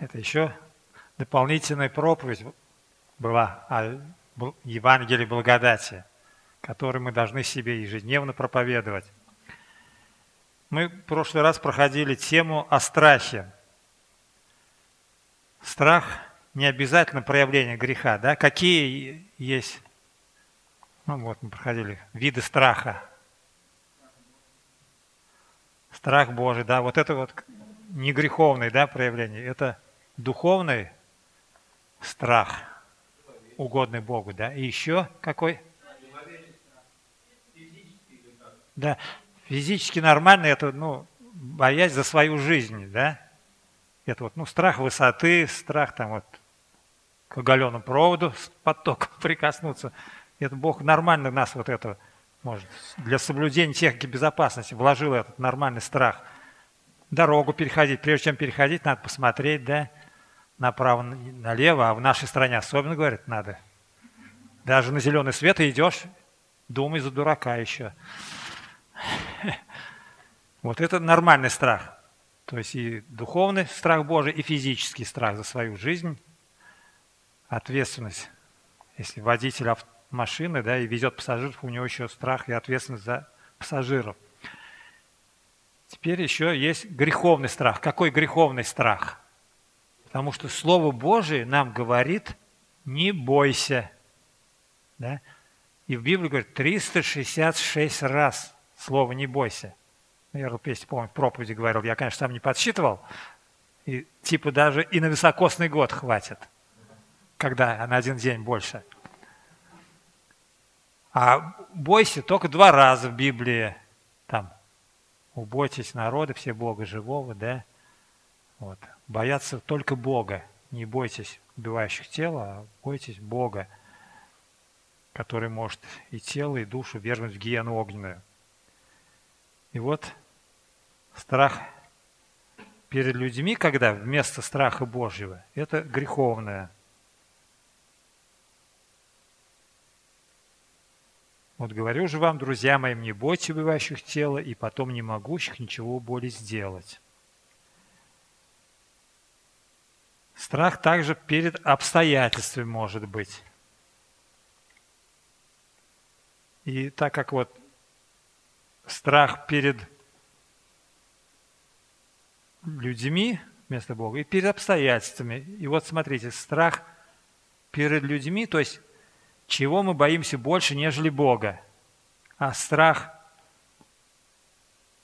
Это еще дополнительная проповедь была о Евангелии благодати, которую мы должны себе ежедневно проповедовать. Мы в прошлый раз проходили тему о страхе. Страх не обязательно проявление греха, да? Какие есть, ну вот мы проходили, виды страха. Страх Божий, да, вот это вот не греховное, да, проявление, это духовный страх, угодный Богу, да. И еще какой? Да, физически нормально это, ну, боясь за свою жизнь, да. Это вот, ну, страх высоты, страх там вот к оголенному проводу с потоком прикоснуться. Это Бог нормально нас вот это может для соблюдения техники безопасности вложил этот нормальный страх. Дорогу переходить, прежде чем переходить, надо посмотреть, да, направо, налево, а в нашей стране особенно, говорят, надо. Даже на зеленый свет идешь, думай за дурака еще. Вот это нормальный страх. То есть и духовный страх Божий, и физический страх за свою жизнь, ответственность. Если водитель машины да, и везет пассажиров, у него еще страх и ответственность за пассажиров. Теперь еще есть греховный страх. Какой греховный страх? Потому что Слово Божие нам говорит, не бойся. Да? И в Библии говорит 366 раз слово «не бойся». Я, если помню, в проповеди говорил, я, конечно, сам не подсчитывал, и типа даже и на високосный год хватит, когда на один день больше. А бойся только два раза в Библии, там, убойтесь народа, все Бога живого, да, вот. Бояться только Бога. Не бойтесь убивающих тела, а бойтесь Бога, который может и тело, и душу вернуть в гиену огненную. И вот страх перед людьми, когда вместо страха Божьего, это греховное. Вот говорю же вам, друзья мои, не бойтесь убивающих тела и потом не могущих ничего более сделать. Страх также перед обстоятельствами может быть. И так как вот страх перед людьми вместо Бога и перед обстоятельствами. И вот смотрите, страх перед людьми, то есть чего мы боимся больше, нежели Бога. А страх,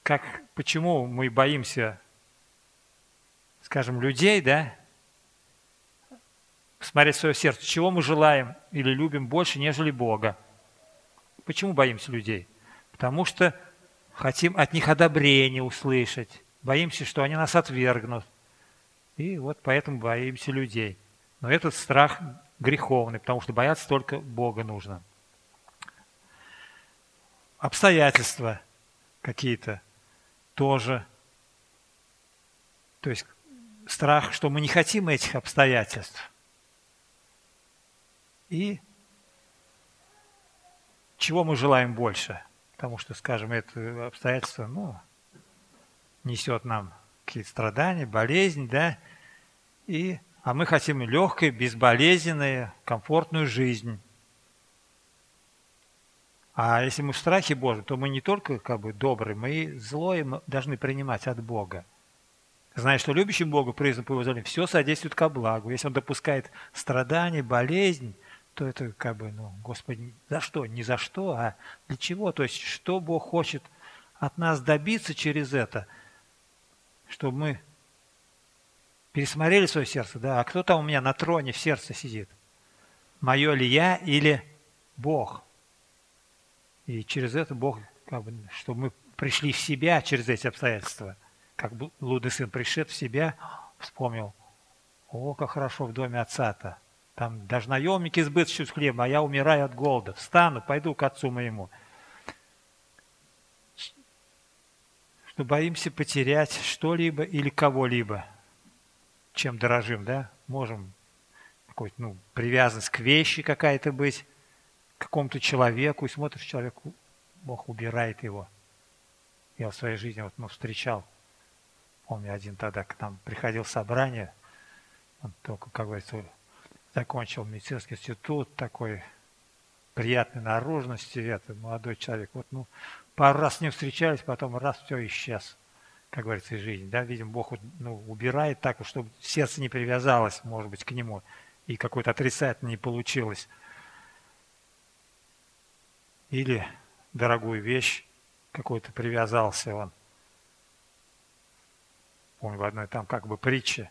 как, почему мы боимся, скажем, людей, да, смотреть в свое сердце, чего мы желаем или любим больше, нежели Бога. Почему боимся людей? Потому что хотим от них одобрения услышать, боимся, что они нас отвергнут. И вот поэтому боимся людей. Но этот страх греховный, потому что бояться только Бога нужно. Обстоятельства какие-то тоже. То есть страх, что мы не хотим этих обстоятельств. И чего мы желаем больше? Потому что, скажем, это обстоятельство, ну, несет нам какие-то страдания, болезнь, да, и, а мы хотим легкой, безболезненной, комфортную жизнь. А если мы в страхе Божьем, то мы не только как бы добрые, мы и злое должны принимать от Бога. Зная, что любящим Богу признан по его все содействует ко благу. Если он допускает страдания, болезнь, то это как бы, ну, Господи, за что? Не за что, а для чего? То есть, что Бог хочет от нас добиться через это, чтобы мы пересмотрели свое сердце, да, а кто там у меня на троне в сердце сидит? Мое ли я или Бог? И через это Бог, как бы, чтобы мы пришли в себя через эти обстоятельства. Как блудный сын пришед в себя, вспомнил, о, как хорошо в доме отца-то. Там даже наемники избыточно хлеба, а я умираю от голода. Встану, пойду к отцу моему. Что боимся потерять что-либо или кого-либо, чем дорожим, да? Можем какой-то, ну, привязанность к вещи какая-то быть, к какому-то человеку, и смотришь, человек, Бог убирает его. Я в своей жизни вот, ну, встречал, помню, один тогда к нам приходил собрание – Он только, как говорится, закончил медицинский институт, такой приятной наружности, это молодой человек. Вот, ну, пару раз с ним встречались, потом раз все исчез, как говорится, из жизни. Да, видим, Бог ну, убирает так, чтобы сердце не привязалось, может быть, к нему, и какое-то отрицательное не получилось. Или дорогую вещь какой-то привязался он. Помню, в одной там как бы притче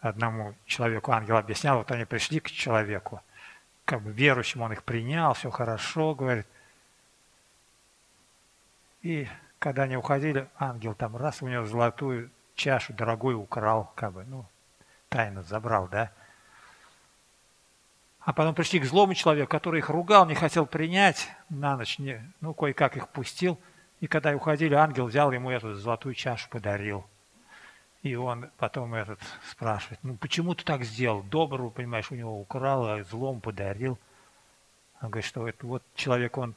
одному человеку ангел объяснял, вот они пришли к человеку, как бы верующим он их принял, все хорошо, говорит. И когда они уходили, ангел там раз у него золотую чашу дорогую украл, как бы, ну, тайно забрал, да. А потом пришли к злому человеку, который их ругал, не хотел принять на ночь, не, ну, кое-как их пустил. И когда уходили, ангел взял ему эту золотую чашу, подарил. И он потом этот спрашивает, ну почему ты так сделал? Доброго, понимаешь, у него украл, а злом подарил. Он говорит, что это вот человек, он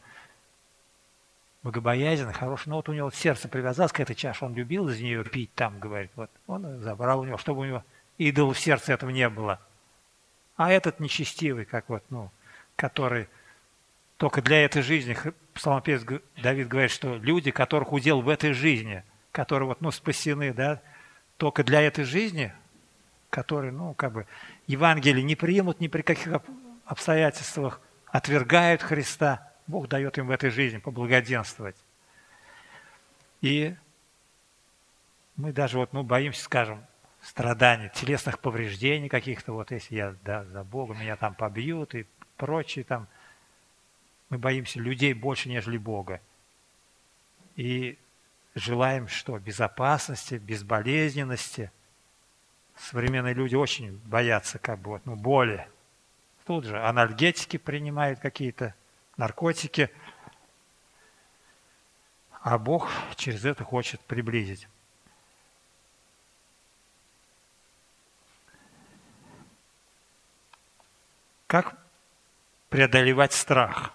богобоязен, хороший, но вот у него сердце привязалось к этой чаше, он любил из нее пить там, говорит, вот он забрал у него, чтобы у него идол в сердце этого не было. А этот нечестивый, как вот, ну, который только для этой жизни, псалмопевец Давид говорит, что люди, которых удел в этой жизни, которые вот, ну, спасены, да, только для этой жизни, которые, ну, как бы, Евангелие не примут ни при каких обстоятельствах, отвергают Христа, Бог дает им в этой жизни поблагоденствовать. И мы даже вот, ну, боимся, скажем, страданий, телесных повреждений каких-то, вот если я да, за Бога, меня там побьют и прочее там. Мы боимся людей больше, нежели Бога. И желаем что? Безопасности, безболезненности. Современные люди очень боятся как бы вот, ну, боли. Тут же анальгетики принимают какие-то, наркотики. А Бог через это хочет приблизить. Как преодолевать страх?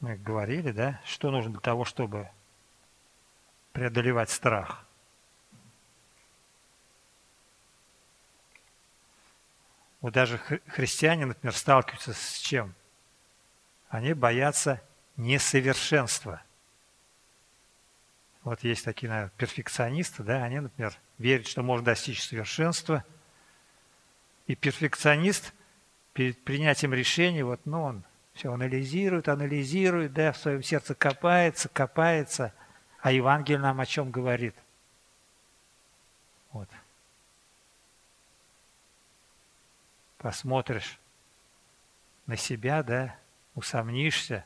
Мы говорили, да, что нужно для того, чтобы преодолевать страх. Вот даже христиане, например, сталкиваются с чем? Они боятся несовершенства. Вот есть такие, наверное, перфекционисты, да, они, например, верят, что можно достичь совершенства – и перфекционист перед принятием решения, вот, ну, он все анализирует, анализирует, да, в своем сердце копается, копается. А Евангелие нам о чем говорит? Вот. Посмотришь на себя, да, усомнишься,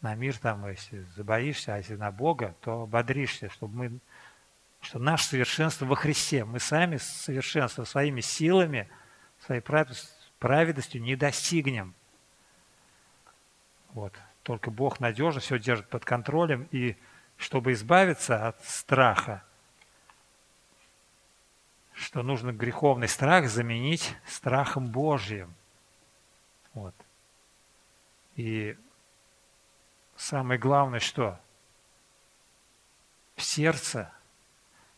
на мир там, если забоишься, а если на Бога, то ободришься, чтобы мы, что наше совершенство во Христе, мы сами совершенство своими силами – своей праведностью не достигнем. Вот. Только Бог надежно все держит под контролем. И чтобы избавиться от страха, что нужно греховный страх заменить страхом Божьим. Вот. И самое главное, что в сердце,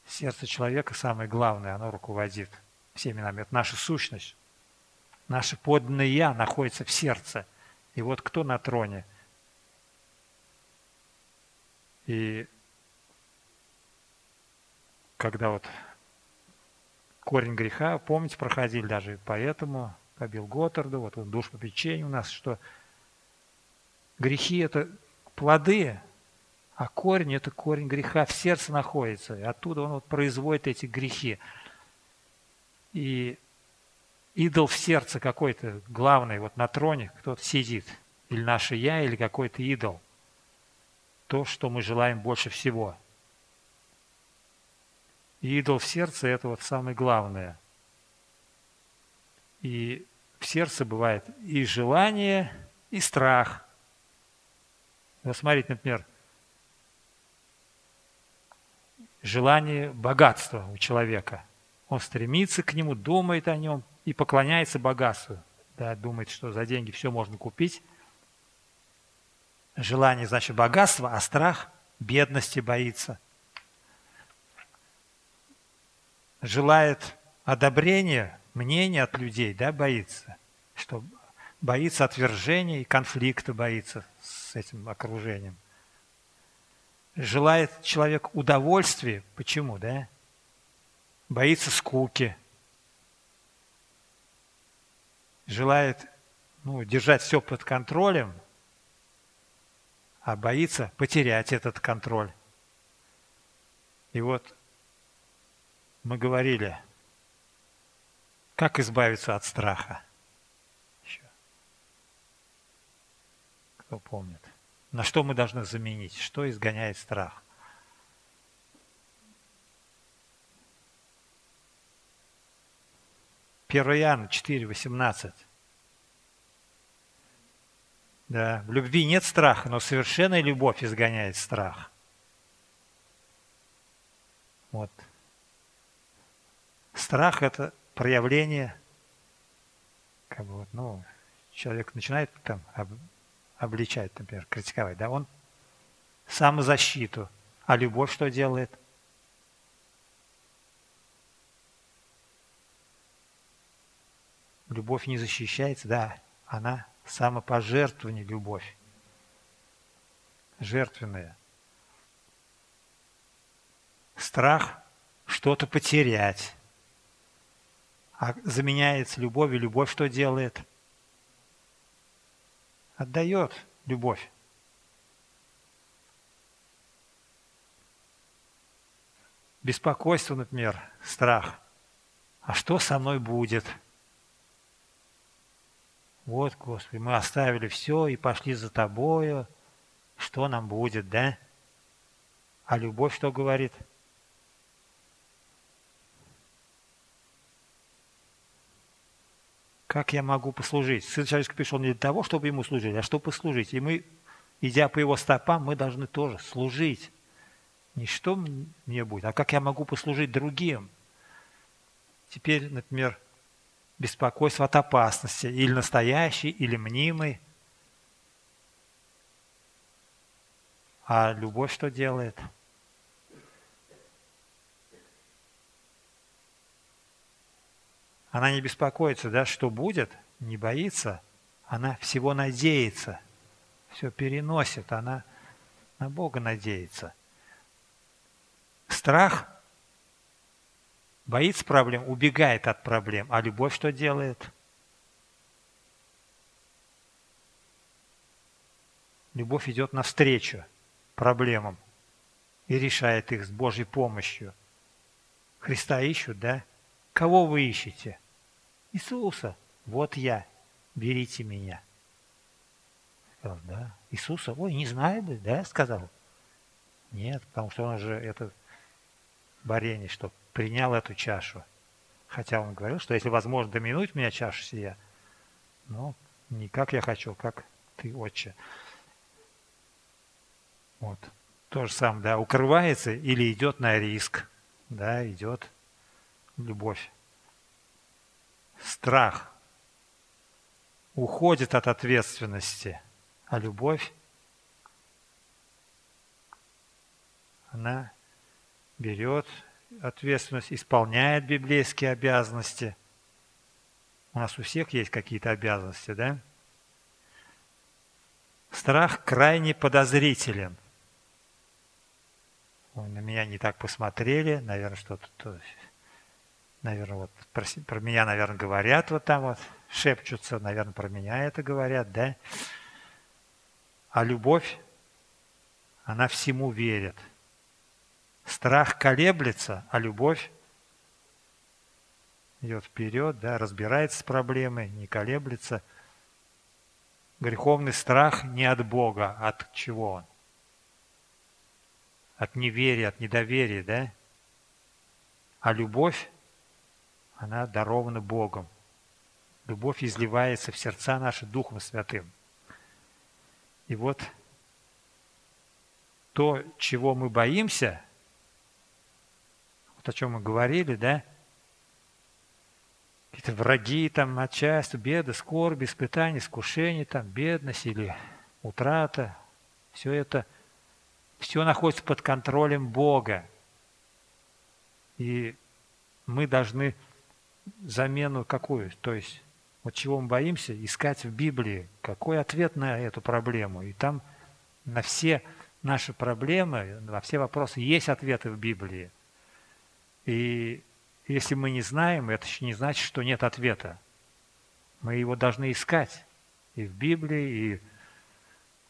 сердце человека самое главное, оно руководит – всеми нами. Это наша сущность. Наше подлинное «я» находится в сердце. И вот кто на троне? И когда вот корень греха, помните, проходили даже поэтому, по Билл Готтарду, вот он душ по печенью у нас, что грехи – это плоды, а корень – это корень греха в сердце находится. И оттуда он вот производит эти грехи и идол в сердце какой-то главный, вот на троне кто-то сидит, или наше я, или какой-то идол. То, что мы желаем больше всего. И идол в сердце – это вот самое главное. И в сердце бывает и желание, и страх. Вот смотрите, например, желание богатства у человека – он стремится к нему, думает о нем и поклоняется богатству. Да, думает, что за деньги все можно купить. Желание, значит, богатства, а страх бедности боится. желает одобрения, мнения от людей, да, боится, что боится отвержения и конфликта боится с этим окружением. Желает человек удовольствия, почему, да? Боится скуки. Желает ну, держать все под контролем, а боится потерять этот контроль. И вот мы говорили, как избавиться от страха. Еще. Кто помнит? На что мы должны заменить? Что изгоняет страх? Первое Иоанна 4, 18. Да, в любви нет страха, но совершенная любовь изгоняет страх. Вот. Страх – это проявление, как бы ну, человек начинает там обличать, например, критиковать, да, он самозащиту. А любовь что делает? Любовь не защищается, да, она самопожертвование любовь. Жертвенная. Страх что-то потерять. А заменяется любовью. Любовь что делает? Отдает любовь. Беспокойство, например, страх. А что со мной будет? Вот, Господи, мы оставили все и пошли за Тобою. Что нам будет, да? А любовь что говорит? – Как я могу послужить? Сын человеческий пришел не для того, чтобы ему служить, а чтобы послужить. И мы, идя по его стопам, мы должны тоже служить. Не что мне будет, а как я могу послужить другим. Теперь, например, беспокойство от опасности, или настоящей, или мнимой. А любовь что делает? – Она не беспокоится, да, что будет, не боится, она всего надеется, все переносит, она на Бога надеется. Страх боится проблем, убегает от проблем, а любовь что делает? Любовь идет навстречу проблемам и решает их с Божьей помощью. Христа ищут, да? Кого вы ищете? Иисуса, вот я, берите меня. Сказал, да. Иисуса, ой, не знаю бы, да, сказал. Нет, потому что он же это борение, что принял эту чашу. Хотя он говорил, что если возможно доминуть меня чашу сия, но не как я хочу, как ты, отче. Вот. То же самое, да, укрывается или идет на риск, да, идет любовь страх уходит от ответственности, а любовь, она берет ответственность, исполняет библейские обязанности. У нас у всех есть какие-то обязанности, да? Страх крайне подозрителен. Ой, на меня не так посмотрели, наверное, что-то наверное, вот про, про меня, наверное, говорят вот там вот, шепчутся, наверное, про меня это говорят, да? А любовь, она всему верит. Страх колеблется, а любовь идет вперед, да, разбирается с проблемой, не колеблется. Греховный страх не от Бога, а от чего он? От неверия, от недоверия, да? А любовь она дарована Богом. Любовь изливается в сердца наши Духом Святым. И вот то, чего мы боимся, вот о чем мы говорили, да, какие-то враги, там, отчасти, беды, скорби, испытания, искушения, там, бедность или утрата, все это, все находится под контролем Бога. И мы должны замену какую? То есть, вот чего мы боимся, искать в Библии, какой ответ на эту проблему. И там на все наши проблемы, на все вопросы есть ответы в Библии. И если мы не знаем, это еще не значит, что нет ответа. Мы его должны искать и в Библии, и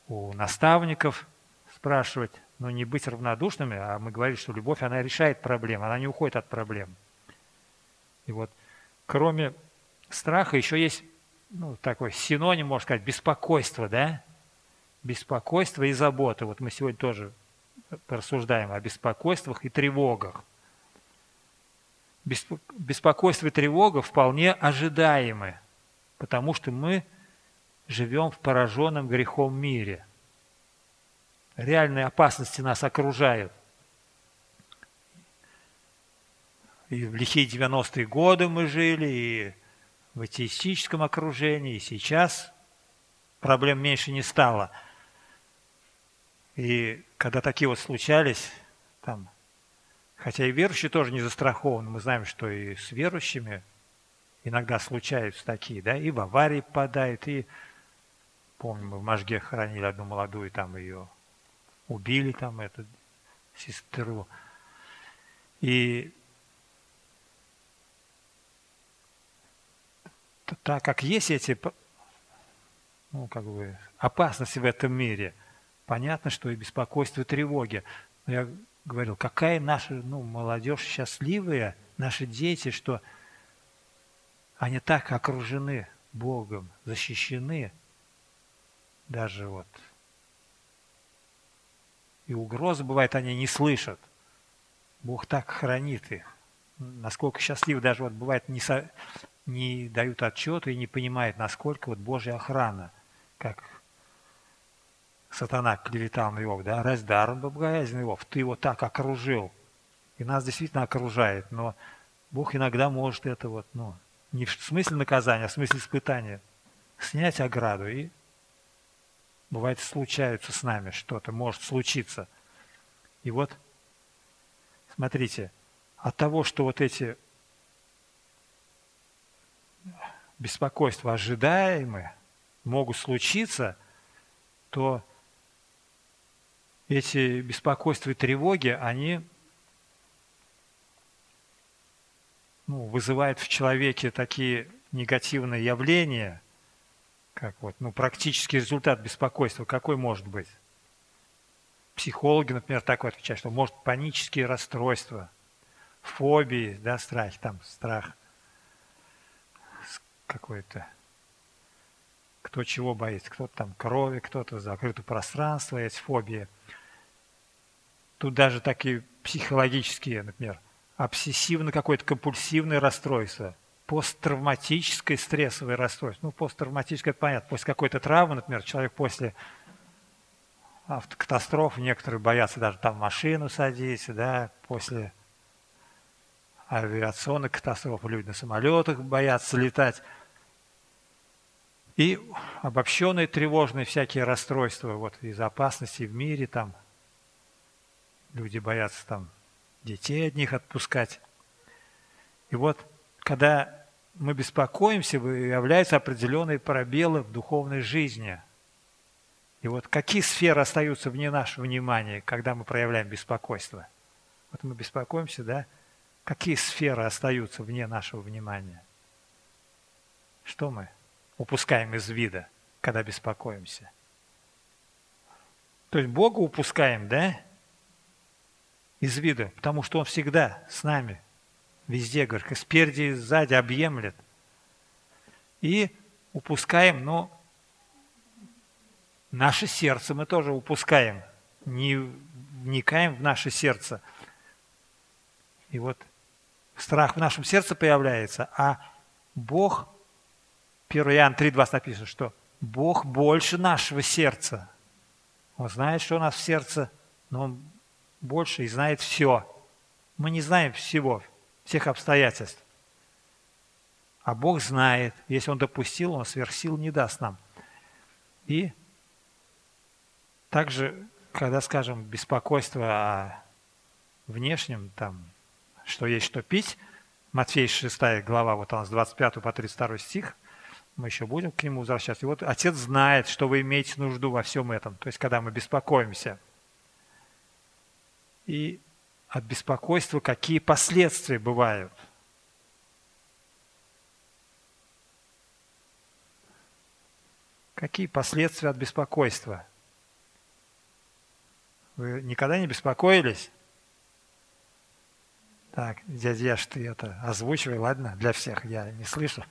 у наставников спрашивать, но не быть равнодушными, а мы говорим, что любовь, она решает проблемы, она не уходит от проблем. И вот кроме страха еще есть ну, такой синоним, можно сказать, беспокойство, да? Беспокойство и забота. Вот мы сегодня тоже рассуждаем о беспокойствах и тревогах. Беспокойство и тревога вполне ожидаемы, потому что мы живем в пораженном грехом мире. Реальные опасности нас окружают. И в лихие 90-е годы мы жили, и в атеистическом окружении, и сейчас проблем меньше не стало. И когда такие вот случались, там, хотя и верующие тоже не застрахованы, мы знаем, что и с верующими иногда случаются такие, да, и в аварии попадают, и Помню, мы в Можге хоронили одну молодую, там ее убили, там эту сестру. И так как есть эти ну, как бы, опасности в этом мире, понятно, что и беспокойство, и тревоги. Но я говорил, какая наша ну, молодежь счастливая, наши дети, что они так окружены Богом, защищены – даже вот. И угрозы, бывает, они не слышат. Бог так хранит их. Насколько счастлив даже вот бывает не, со, не дают отчета и не понимают, насколько вот Божья охрана, как сатана клеветал на Иов, да, раздаром богоязнь Иов, ты его так окружил. И нас действительно окружает, но Бог иногда может это вот, ну, не в смысле наказания, а в смысле испытания, снять ограду и Бывает, случаются с нами что-то, может случиться. И вот, смотрите, от того, что вот эти беспокойства ожидаемые могут случиться, то эти беспокойства и тревоги, они ну, вызывают в человеке такие негативные явления, как вот, ну, практический результат беспокойства какой может быть? Психологи, например, так вот отвечают, что может панические расстройства, фобии, да, страх, там страх какой-то, кто чего боится, кто-то там крови, кто-то закрытое пространство, эти фобии. Тут даже такие психологические, например, обсессивно какое-то компульсивное расстройство – посттравматическое стрессовое расстройство. Ну, посттравматическое, это понятно, после какой-то травмы, например, человек после автокатастроф, некоторые боятся даже там машину садиться, да, после авиационных катастроф люди на самолетах боятся летать. И обобщенные тревожные всякие расстройства вот, из опасности в мире, там люди боятся там детей от них отпускать. И вот когда мы беспокоимся, выявляются определенные пробелы в духовной жизни. И вот какие сферы остаются вне нашего внимания, когда мы проявляем беспокойство? Вот мы беспокоимся, да? Какие сферы остаются вне нашего внимания? Что мы упускаем из вида, когда беспокоимся? То есть Бога упускаем, да? Из вида, потому что Он всегда с нами, Везде, говорит, спереди и сзади объемлет. И упускаем, но наше сердце мы тоже упускаем, не вникаем в наше сердце. И вот страх в нашем сердце появляется, а Бог, 1 Иоанн 3.20 написано, что Бог больше нашего сердца. Он знает, что у нас в сердце, но Он больше и знает все. Мы не знаем всего всех обстоятельств. А Бог знает, если Он допустил, Он сверхсил не даст нам. И также, когда, скажем, беспокойство о внешнем, там, что есть что пить, Матфей 6 глава, вот она с 25 по 32 стих, мы еще будем к нему возвращаться. И вот Отец знает, что вы имеете нужду во всем этом, то есть когда мы беспокоимся. И от беспокойства какие последствия бывают. Какие последствия от беспокойства? Вы никогда не беспокоились? Так, дядя Яш, ты это озвучивай, ладно, для всех, я не слышу.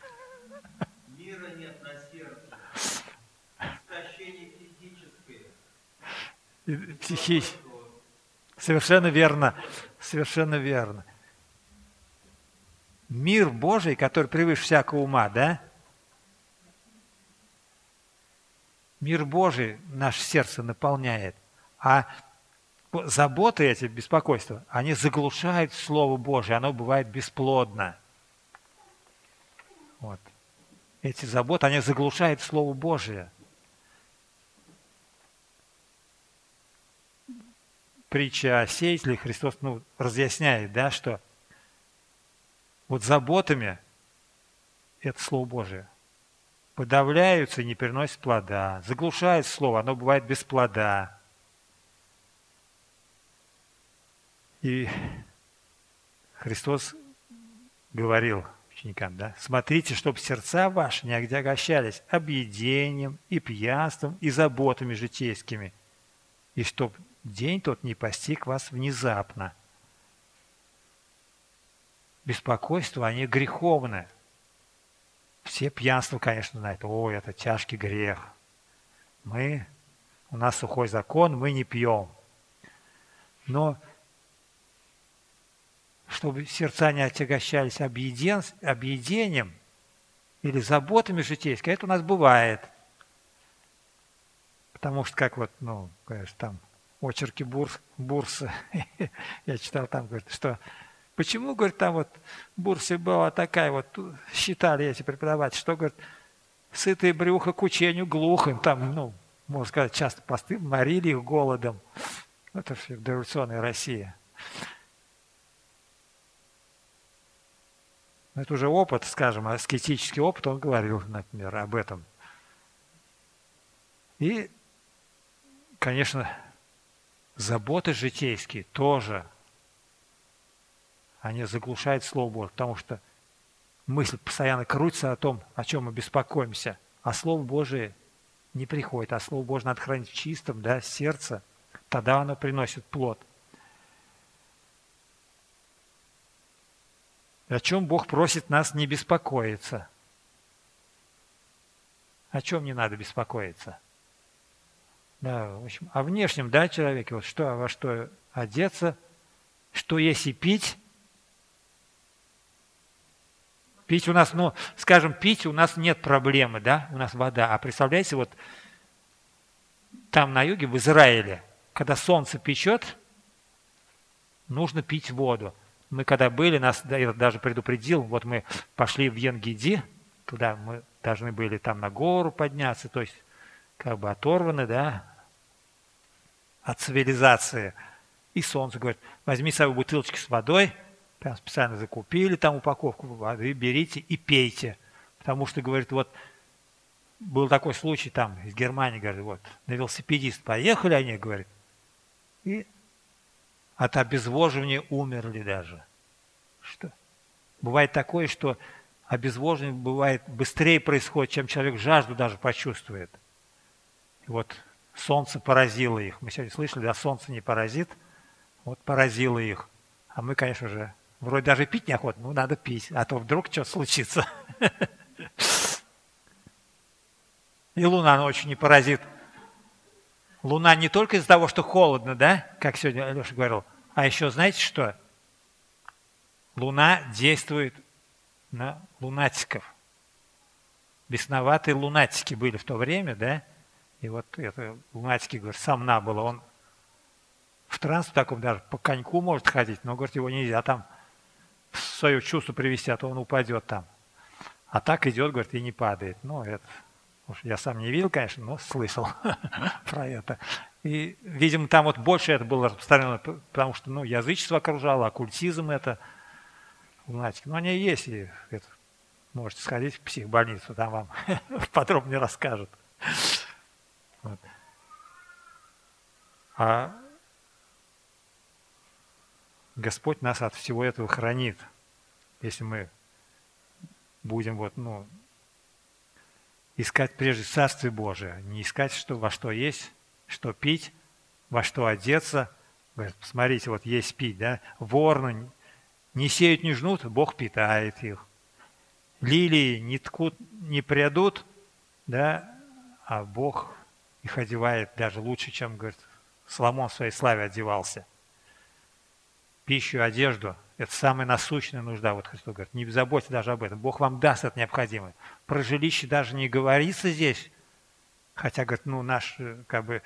Мира нет на сердце. Истощение Тихий. Совершенно верно. Совершенно верно. Мир Божий, который превыше всякого ума, да? Мир Божий наше сердце наполняет. А заботы эти, беспокойства, они заглушают Слово Божие, оно бывает бесплодно. Вот. Эти заботы, они заглушают Слово Божие. Притча о сеятеле Христос ну, разъясняет, да, что вот заботами это Слово Божие подавляются и не переносят плода. Заглушает Слово, оно бывает без плода. И Христос говорил ученикам, да, смотрите, чтобы сердца ваши не огощались объедением и пьянством и заботами житейскими, и чтоб день тот не постиг вас внезапно. Беспокойство, они греховны. Все пьянство, конечно, знают, о, это тяжкий грех. Мы, у нас сухой закон, мы не пьем. Но чтобы сердца не отягощались объеден, объедением или заботами житейскими, это у нас бывает. Потому что, как вот, ну, конечно, там очерки Бурс, Бурса, я читал там, говорит, что почему, говорит, там вот Бурсе была такая вот, считали эти преподаватели, что, говорит, сытые брюхо к учению глухим, там, ну, можно сказать, часто посты, морили их голодом. Это все дореволюционная Россия. Это уже опыт, скажем, аскетический опыт, он говорил, например, об этом. И, конечно, заботы житейские тоже, они заглушают Слово Божье, потому что мысль постоянно крутится о том, о чем мы беспокоимся, а Слово Божие не приходит, а Слово Божие надо хранить в чистом да, сердце, тогда оно приносит плод – о чем Бог просит нас не беспокоиться. О чем не надо беспокоиться? Да, в общем, о внешнем, да, человеке, вот что, во что одеться, что есть и пить. Пить у нас, ну, скажем, пить у нас нет проблемы, да, у нас вода. А представляете, вот там на юге, в Израиле, когда солнце печет, нужно пить воду. Мы когда были, нас даже предупредил, вот мы пошли в Янгиди, туда мы должны были там на гору подняться, то есть как бы оторваны, да, от цивилизации. И солнце говорит, возьми с собой бутылочки с водой, прям специально закупили там упаковку воды, берите и пейте. Потому что, говорит, вот был такой случай там из Германии, говорит, вот, на велосипедист поехали они, говорит, и от обезвоживания умерли даже. Что? Бывает такое, что обезвоживание бывает быстрее происходит, чем человек жажду даже почувствует. И вот солнце поразило их. Мы сегодня слышали, да, солнце не паразит, вот поразило их. А мы, конечно же, вроде даже пить неохота, ну надо пить, а то вдруг что случится. И луна ночью не паразит. Луна не только из-за того, что холодно, да, как сегодня Алеша говорил, а еще знаете что? Луна действует на лунатиков. Бесноватые лунатики были в то время, да? И вот это лунатики, говорит, сам на было. Он в транс таком даже по коньку может ходить, но, говорит, его нельзя там в свое чувство привести, а то он упадет там. А так идет, говорит, и не падает. Ну, это Уж я сам не видел, конечно, но слышал про это. И, видимо, там вот больше это было распространено, потому что ну, язычество окружало, оккультизм это. лунатики. Но они есть, и это, можете сходить в психбольницу, там вам подробнее расскажут. Вот. А Господь нас от всего этого хранит, если мы будем вот, ну, искать прежде Царствие Божие, не искать, что, во что есть, что пить, во что одеться. Говорят, посмотрите, вот есть пить, да, ворны не сеют, не жнут, Бог питает их. Лилии не ткут, не прядут, да, а Бог их одевает даже лучше, чем, говорит, Соломон в своей славе одевался. Пищу, одежду – это самая насущная нужда. Вот Христос говорит, не заботьтесь даже об этом. Бог вам даст это необходимое. Про жилище даже не говорится здесь. Хотя, говорит, ну, наш, как бы,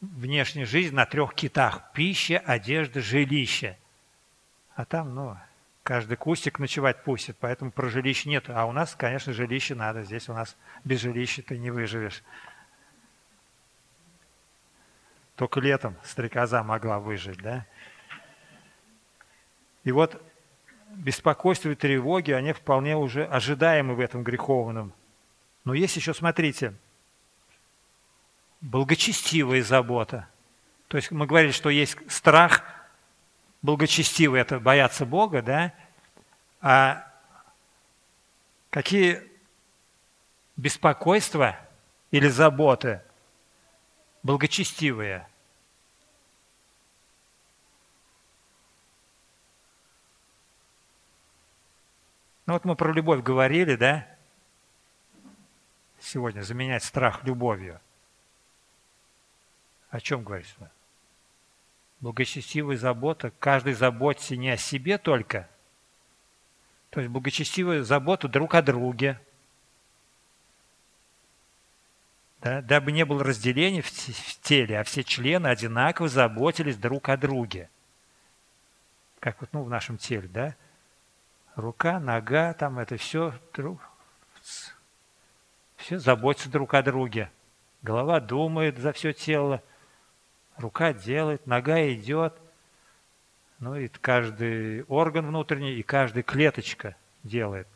внешняя жизнь на трех китах. Пища, одежда, жилище. А там, ну, каждый кустик ночевать пустит, поэтому про жилище нет. А у нас, конечно, жилище надо. Здесь у нас без жилища ты не выживешь. Только летом стрекоза могла выжить, да? И вот беспокойство и тревоги, они вполне уже ожидаемы в этом греховном. Но есть еще, смотрите, благочестивая забота. То есть мы говорили, что есть страх благочестивый, это бояться Бога, да? А какие беспокойства или заботы благочестивые? Ну вот мы про любовь говорили, да? Сегодня заменять страх любовью. О чем говорится? Благочестивая забота. Каждый заботится не о себе только. То есть благочестивая забота друг о друге – да, дабы не было разделений в, в теле, а все члены одинаково заботились друг о друге. Как вот ну, в нашем теле, да? Рука, нога, там это все, все заботятся друг о друге. Голова думает за все тело, рука делает, нога идет. Ну и каждый орган внутренний, и каждая клеточка делает.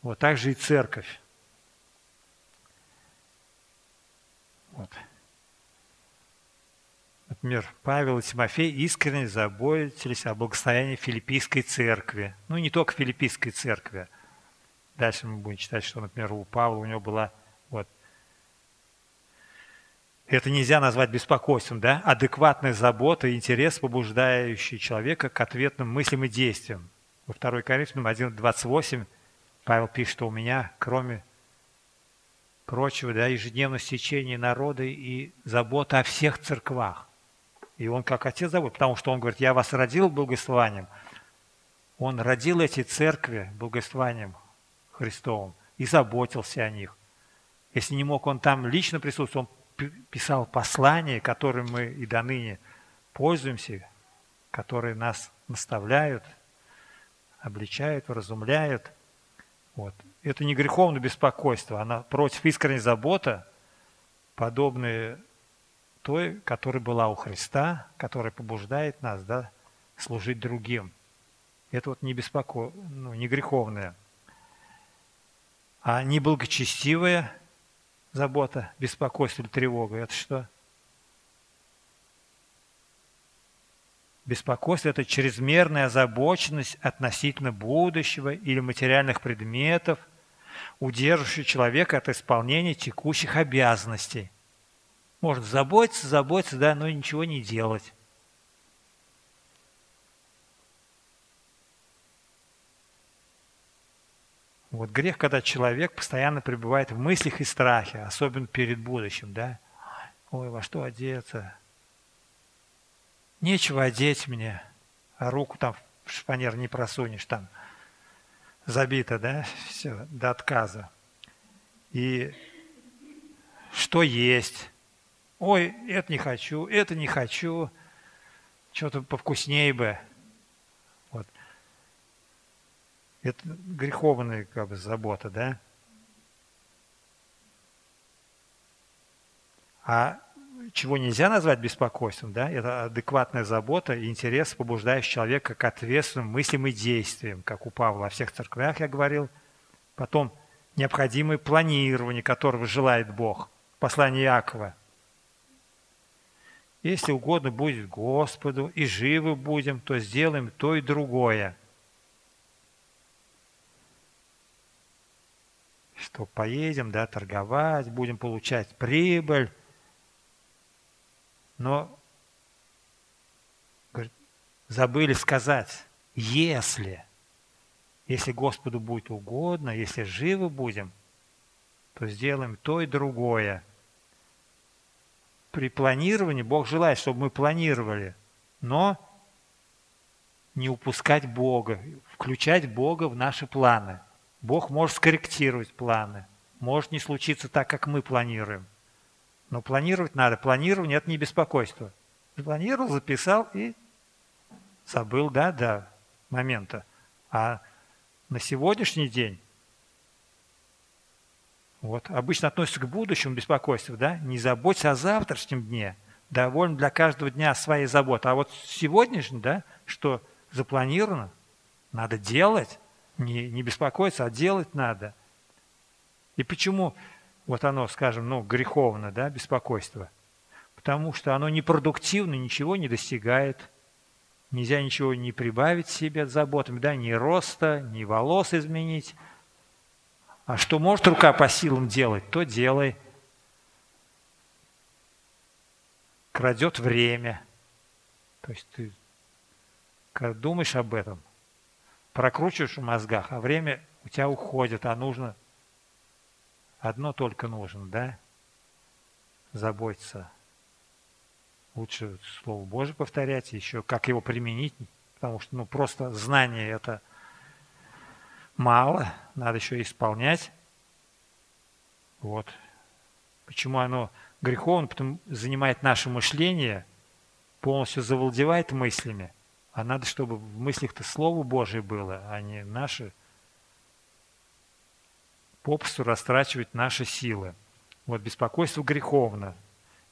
Вот так же и церковь. Вот. Например, Павел и Тимофей искренне заботились о благословении Филиппийской церкви. Ну, не только Филиппийской церкви. Дальше мы будем читать, что, например, у Павла у него была вот это нельзя назвать беспокойством, да? Адекватная забота и интерес, побуждающий человека к ответным мыслям и действиям. Во 2 Коринфянам 1.28 Павел пишет, что у меня, кроме прочего, да, ежедневное стечение народа и забота о всех церквах. И он как отец зовут, потому что он говорит, я вас родил благословением. Он родил эти церкви благословением Христовым и заботился о них. Если не мог он там лично присутствовать, он писал послания, которым мы и до ныне пользуемся, которые нас наставляют, обличают, вразумляют. Вот. Это не греховное беспокойство, она против искренней заботы, подобной той, которая была у Христа, которая побуждает нас да, служить другим. Это вот не беспоко... ну, не греховное. А неблагочестивая забота, беспокойство или тревога – это что? Беспокойство – это чрезмерная озабоченность относительно будущего или материальных предметов, удерживающий человека от исполнения текущих обязанностей. Можно заботиться, заботиться, да, но ничего не делать. Вот грех, когда человек постоянно пребывает в мыслях и страхе, особенно перед будущим, да? Ой, во что одеться? Нечего одеть мне, а руку там в шпанер не просунешь там – забито, да, все, до отказа. И что есть? Ой, это не хочу, это не хочу, что-то повкуснее бы. Вот. Это греховная как бы забота, да? А чего нельзя назвать беспокойством, да, это адекватная забота и интерес, побуждающий человека к ответственным мыслям и действиям, как у Павла во всех церквях я говорил. Потом необходимое планирование, которого желает Бог. Послание Иакова. Если угодно будет Господу, и живы будем, то сделаем то и другое. Что поедем, да, торговать, будем получать прибыль. Но говорит, забыли сказать, если, если Господу будет угодно, если живы будем, то сделаем то и другое при планировании Бог желает, чтобы мы планировали, но не упускать Бога, включать Бога в наши планы. Бог может скорректировать планы. Может не случиться так, как мы планируем. Но планировать надо. Планирование – это не беспокойство. Запланировал, записал и забыл, да, до момента. А на сегодняшний день вот. Обычно относятся к будущему беспокойству, да? Не заботься о завтрашнем дне. Довольно для каждого дня своей заботы. А вот сегодняшний, да, что запланировано, надо делать. Не, не беспокоиться, а делать надо. И почему вот оно, скажем, ну, греховно, да, беспокойство? Потому что оно непродуктивно, ничего не достигает. Нельзя ничего не прибавить себе от заботами, да, ни роста, ни волос изменить – а что может рука по силам делать, то делай. Крадет время. То есть ты думаешь об этом, прокручиваешь в мозгах, а время у тебя уходит, а нужно одно только нужно, да? Заботиться. Лучше Слово Божие повторять, еще как его применить, потому что ну, просто знание это – мало, надо еще исполнять. Вот. Почему оно греховно? Потому занимает наше мышление, полностью завладевает мыслями. А надо, чтобы в мыслях-то Слово Божие было, а не наши попусту растрачивать наши силы. Вот беспокойство греховно.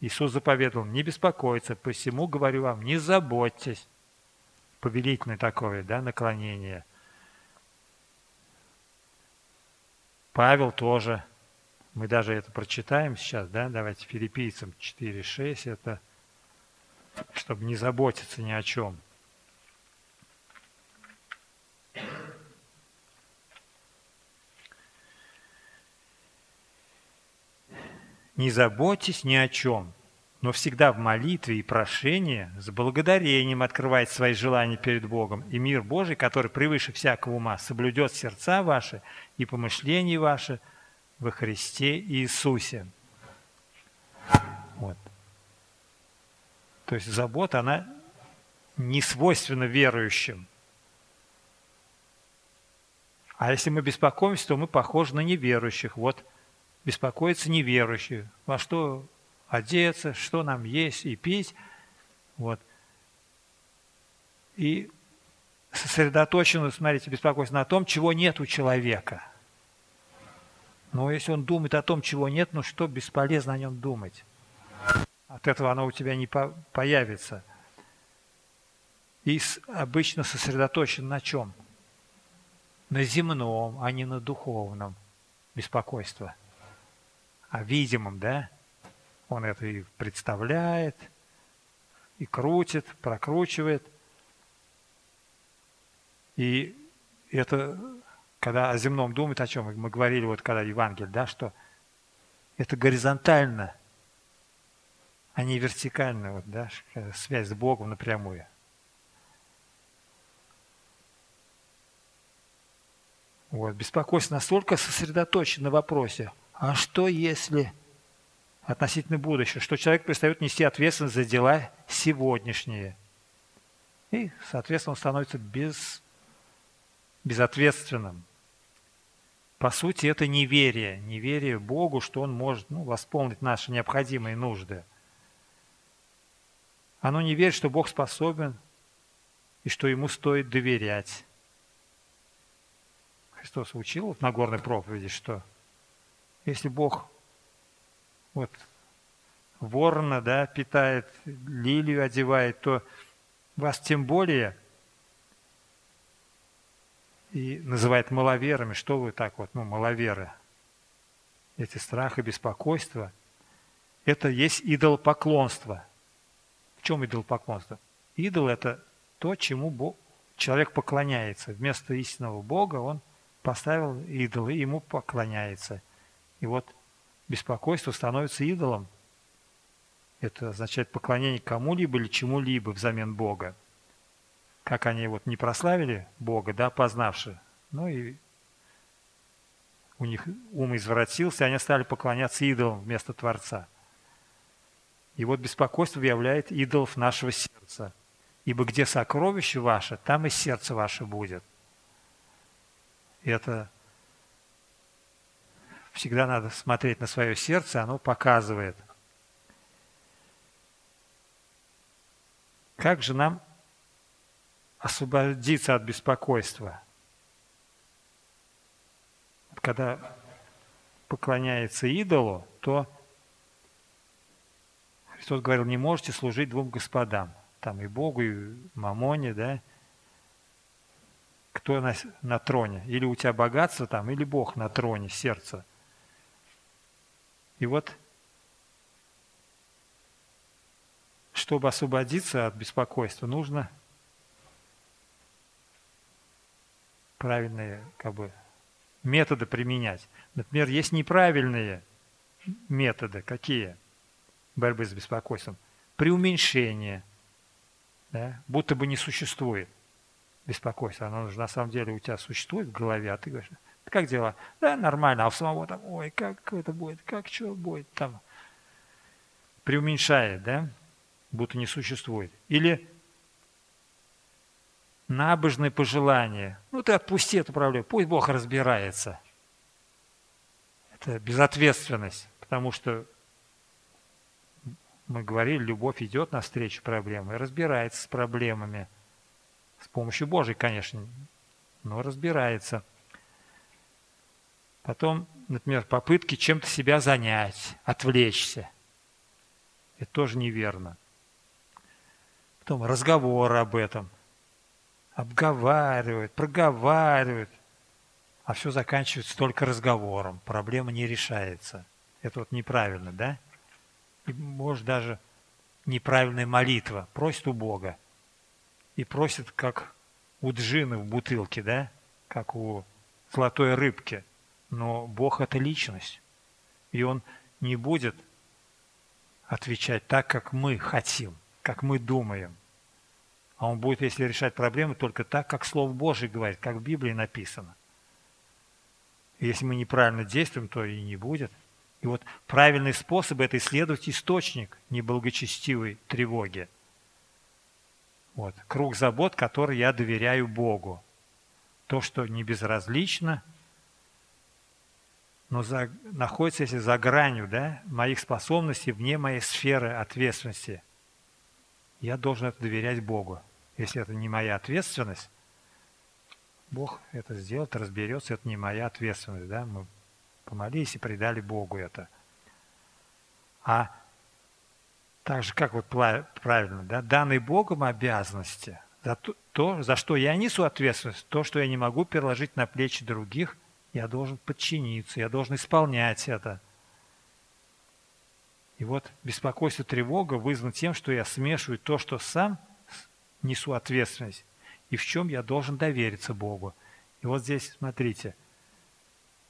Иисус заповедовал не беспокоиться, посему говорю вам, не заботьтесь. Повелительное такое, да, наклонение – Павел тоже. Мы даже это прочитаем сейчас, да? Давайте филиппийцам 4.6. Это чтобы не заботиться ни о чем. Не заботьтесь ни о чем, но всегда в молитве и прошении с благодарением открывайте свои желания перед Богом, и мир Божий, который превыше всякого ума, соблюдет сердца ваши и помышления ваши во Христе Иисусе. Вот. То есть забота, она не свойственна верующим. А если мы беспокоимся, то мы похожи на неверующих. Вот беспокоятся неверующие. Во что одеться, что нам есть и пить. Вот. И сосредоточено, смотрите, беспокойство на том, чего нет у человека. Но если он думает о том, чего нет, ну что бесполезно о нем думать? От этого оно у тебя не по появится. И обычно сосредоточен на чем? На земном, а не на духовном беспокойство. А видимом, да? Он это и представляет, и крутит, прокручивает. И это, когда о земном думает, о чем мы говорили, вот когда Евангелие, да, что это горизонтально, а не вертикально, вот, да, связь с Богом напрямую. Вот, беспокойство настолько сосредоточен на вопросе, а что если относительно будущего, что человек перестает нести ответственность за дела сегодняшние. И, соответственно, он становится без, безответственным. По сути, это неверие. Неверие Богу, что Он может ну, восполнить наши необходимые нужды. Оно не верит, что Бог способен и что Ему стоит доверять. Христос учил в Нагорной проповеди, что если Бог вот ворона, да, питает, лилию одевает, то вас тем более и называет маловерами. Что вы так вот, ну, маловеры? Эти страхи, беспокойства – это есть идолопоклонство. В чем идолопоклонство? Идол – это то, чему Бог, человек поклоняется. Вместо истинного Бога он поставил идол и ему поклоняется. И вот беспокойство становится идолом. Это означает поклонение кому-либо или чему-либо взамен Бога. Как они вот не прославили Бога, да, познавши, ну и у них ум извратился, и они стали поклоняться идолам вместо Творца. И вот беспокойство являет идолов нашего сердца. Ибо где сокровище ваше, там и сердце ваше будет. Это всегда надо смотреть на свое сердце, оно показывает. Как же нам освободиться от беспокойства? Когда поклоняется идолу, то Христос говорил, не можете служить двум господам, там и Богу, и Мамоне, да, кто на, на троне. Или у тебя богатство там, или Бог на троне сердца. И вот, чтобы освободиться от беспокойства, нужно правильные как бы, методы применять. Например, есть неправильные методы. Какие? Борьбы с беспокойством. Преуменьшение. Да? Будто бы не существует беспокойства. Оно на самом деле у тебя существует в голове, а ты говоришь, как дела? Да, нормально. А у самого там, ой, как это будет, как что будет там. Преуменьшает, да? Будто не существует. Или набожное пожелание. Ну, ты отпусти эту проблему, пусть Бог разбирается. Это безответственность, потому что мы говорили, любовь идет навстречу проблемам и разбирается с проблемами. С помощью Божьей, конечно, но разбирается. Потом, например, попытки чем-то себя занять, отвлечься. Это тоже неверно. Потом разговор об этом. Обговаривают, проговаривают. А все заканчивается только разговором. Проблема не решается. Это вот неправильно, да? И, может, даже неправильная молитва. Просит у Бога. И просит, как у джины в бутылке, да? Как у золотой рыбки – но Бог – это личность. И Он не будет отвечать так, как мы хотим, как мы думаем. А Он будет, если решать проблемы, только так, как Слово Божие говорит, как в Библии написано. Если мы неправильно действуем, то и не будет. И вот правильный способ – это исследовать источник неблагочестивой тревоги. Вот. Круг забот, который я доверяю Богу. То, что не безразлично – но за, находится, если за гранью да, моих способностей, вне моей сферы ответственности. Я должен это доверять Богу. Если это не моя ответственность, Бог это сделает, разберется, это не моя ответственность. Да? Мы помолились и предали Богу это. А так же, как вот правильно, да, данные Богом обязанности, за то, за что я несу ответственность, то, что я не могу переложить на плечи других – я должен подчиниться, я должен исполнять это. И вот беспокойство, тревога вызвано тем, что я смешиваю то, что сам несу ответственность, и в чем я должен довериться Богу. И вот здесь, смотрите,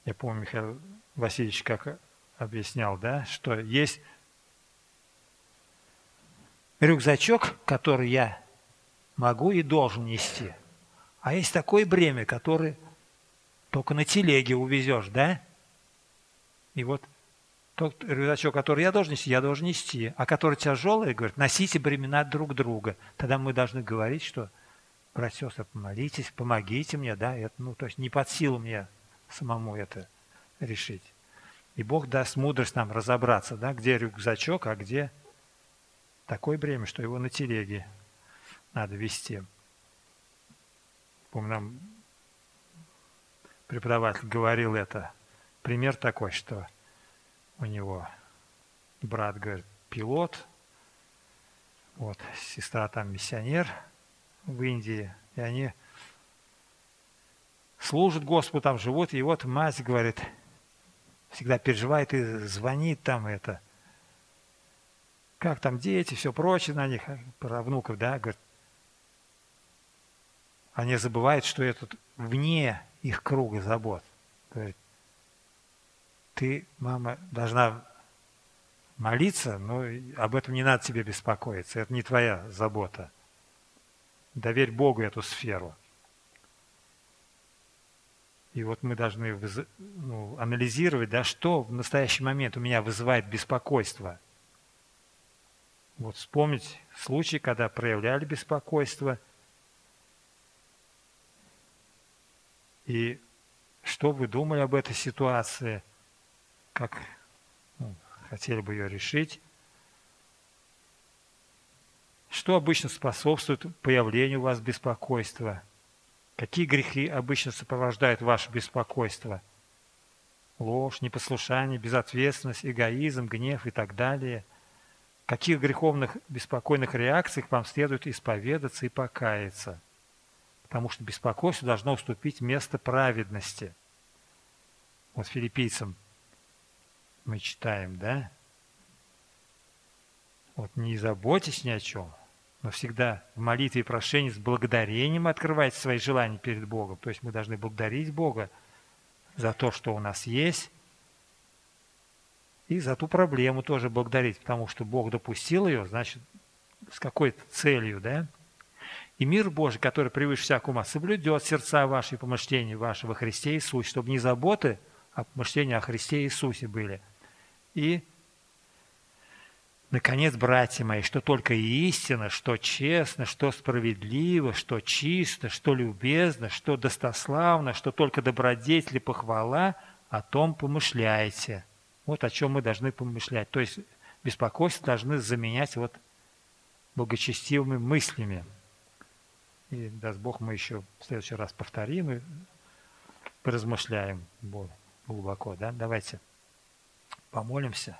я помню, Михаил Васильевич как объяснял, да, что есть рюкзачок, который я могу и должен нести, а есть такое бремя, которое только на телеге увезешь, да? И вот тот рюкзачок, который я должен нести, я должен нести. А который тяжелый, говорит, носите бремена друг друга. Тогда мы должны говорить, что, братья сестры, помолитесь, помогите мне, да? Это, ну, то есть не под силу мне самому это решить. И Бог даст мудрость нам разобраться, да, где рюкзачок, а где такое бремя, что его на телеге надо вести. Помню, нам преподаватель говорил это. Пример такой, что у него брат говорит, пилот, вот, сестра там миссионер в Индии, и они служат Господу, там живут, и вот мать говорит, всегда переживает и звонит там это, как там дети, все прочее на них, про внуков, да, говорит, они забывают, что это вне их круга забот. Говорит, ты, мама, должна молиться, но об этом не надо тебе беспокоиться. Это не твоя забота. Доверь Богу эту сферу. И вот мы должны ну, анализировать, да, что в настоящий момент у меня вызывает беспокойство. Вот вспомнить случаи, когда проявляли беспокойство. И что вы думали об этой ситуации, как ну, хотели бы ее решить. Что обычно способствует появлению у вас беспокойства? Какие грехи обычно сопровождают ваше беспокойство? Ложь, непослушание, безответственность, эгоизм, гнев и так далее. Каких греховных беспокойных реакциях вам следует исповедаться и покаяться? Потому что беспокойство должно уступить место праведности. Вот филиппийцам мы читаем, да? Вот не заботьтесь ни о чем, но всегда в молитве и прошении с благодарением открывайте свои желания перед Богом. То есть мы должны благодарить Бога за то, что у нас есть, и за ту проблему тоже благодарить, потому что Бог допустил ее, значит, с какой-то целью, да? И мир Божий, который превыше всякого ума, соблюдет сердца ваши и помышления ваши во Христе Иисусе, чтобы не заботы, а помышления о Христе Иисусе были – и, наконец, братья мои, что только истина, что честно, что справедливо, что чисто, что любезно, что достославно, что только добродетель и похвала, о том помышляйте. Вот о чем мы должны помышлять. То есть беспокойство должны заменять вот благочестивыми мыслями. И даст Бог, мы еще в следующий раз повторим и поразмышляем глубоко. Да? Давайте помолимся.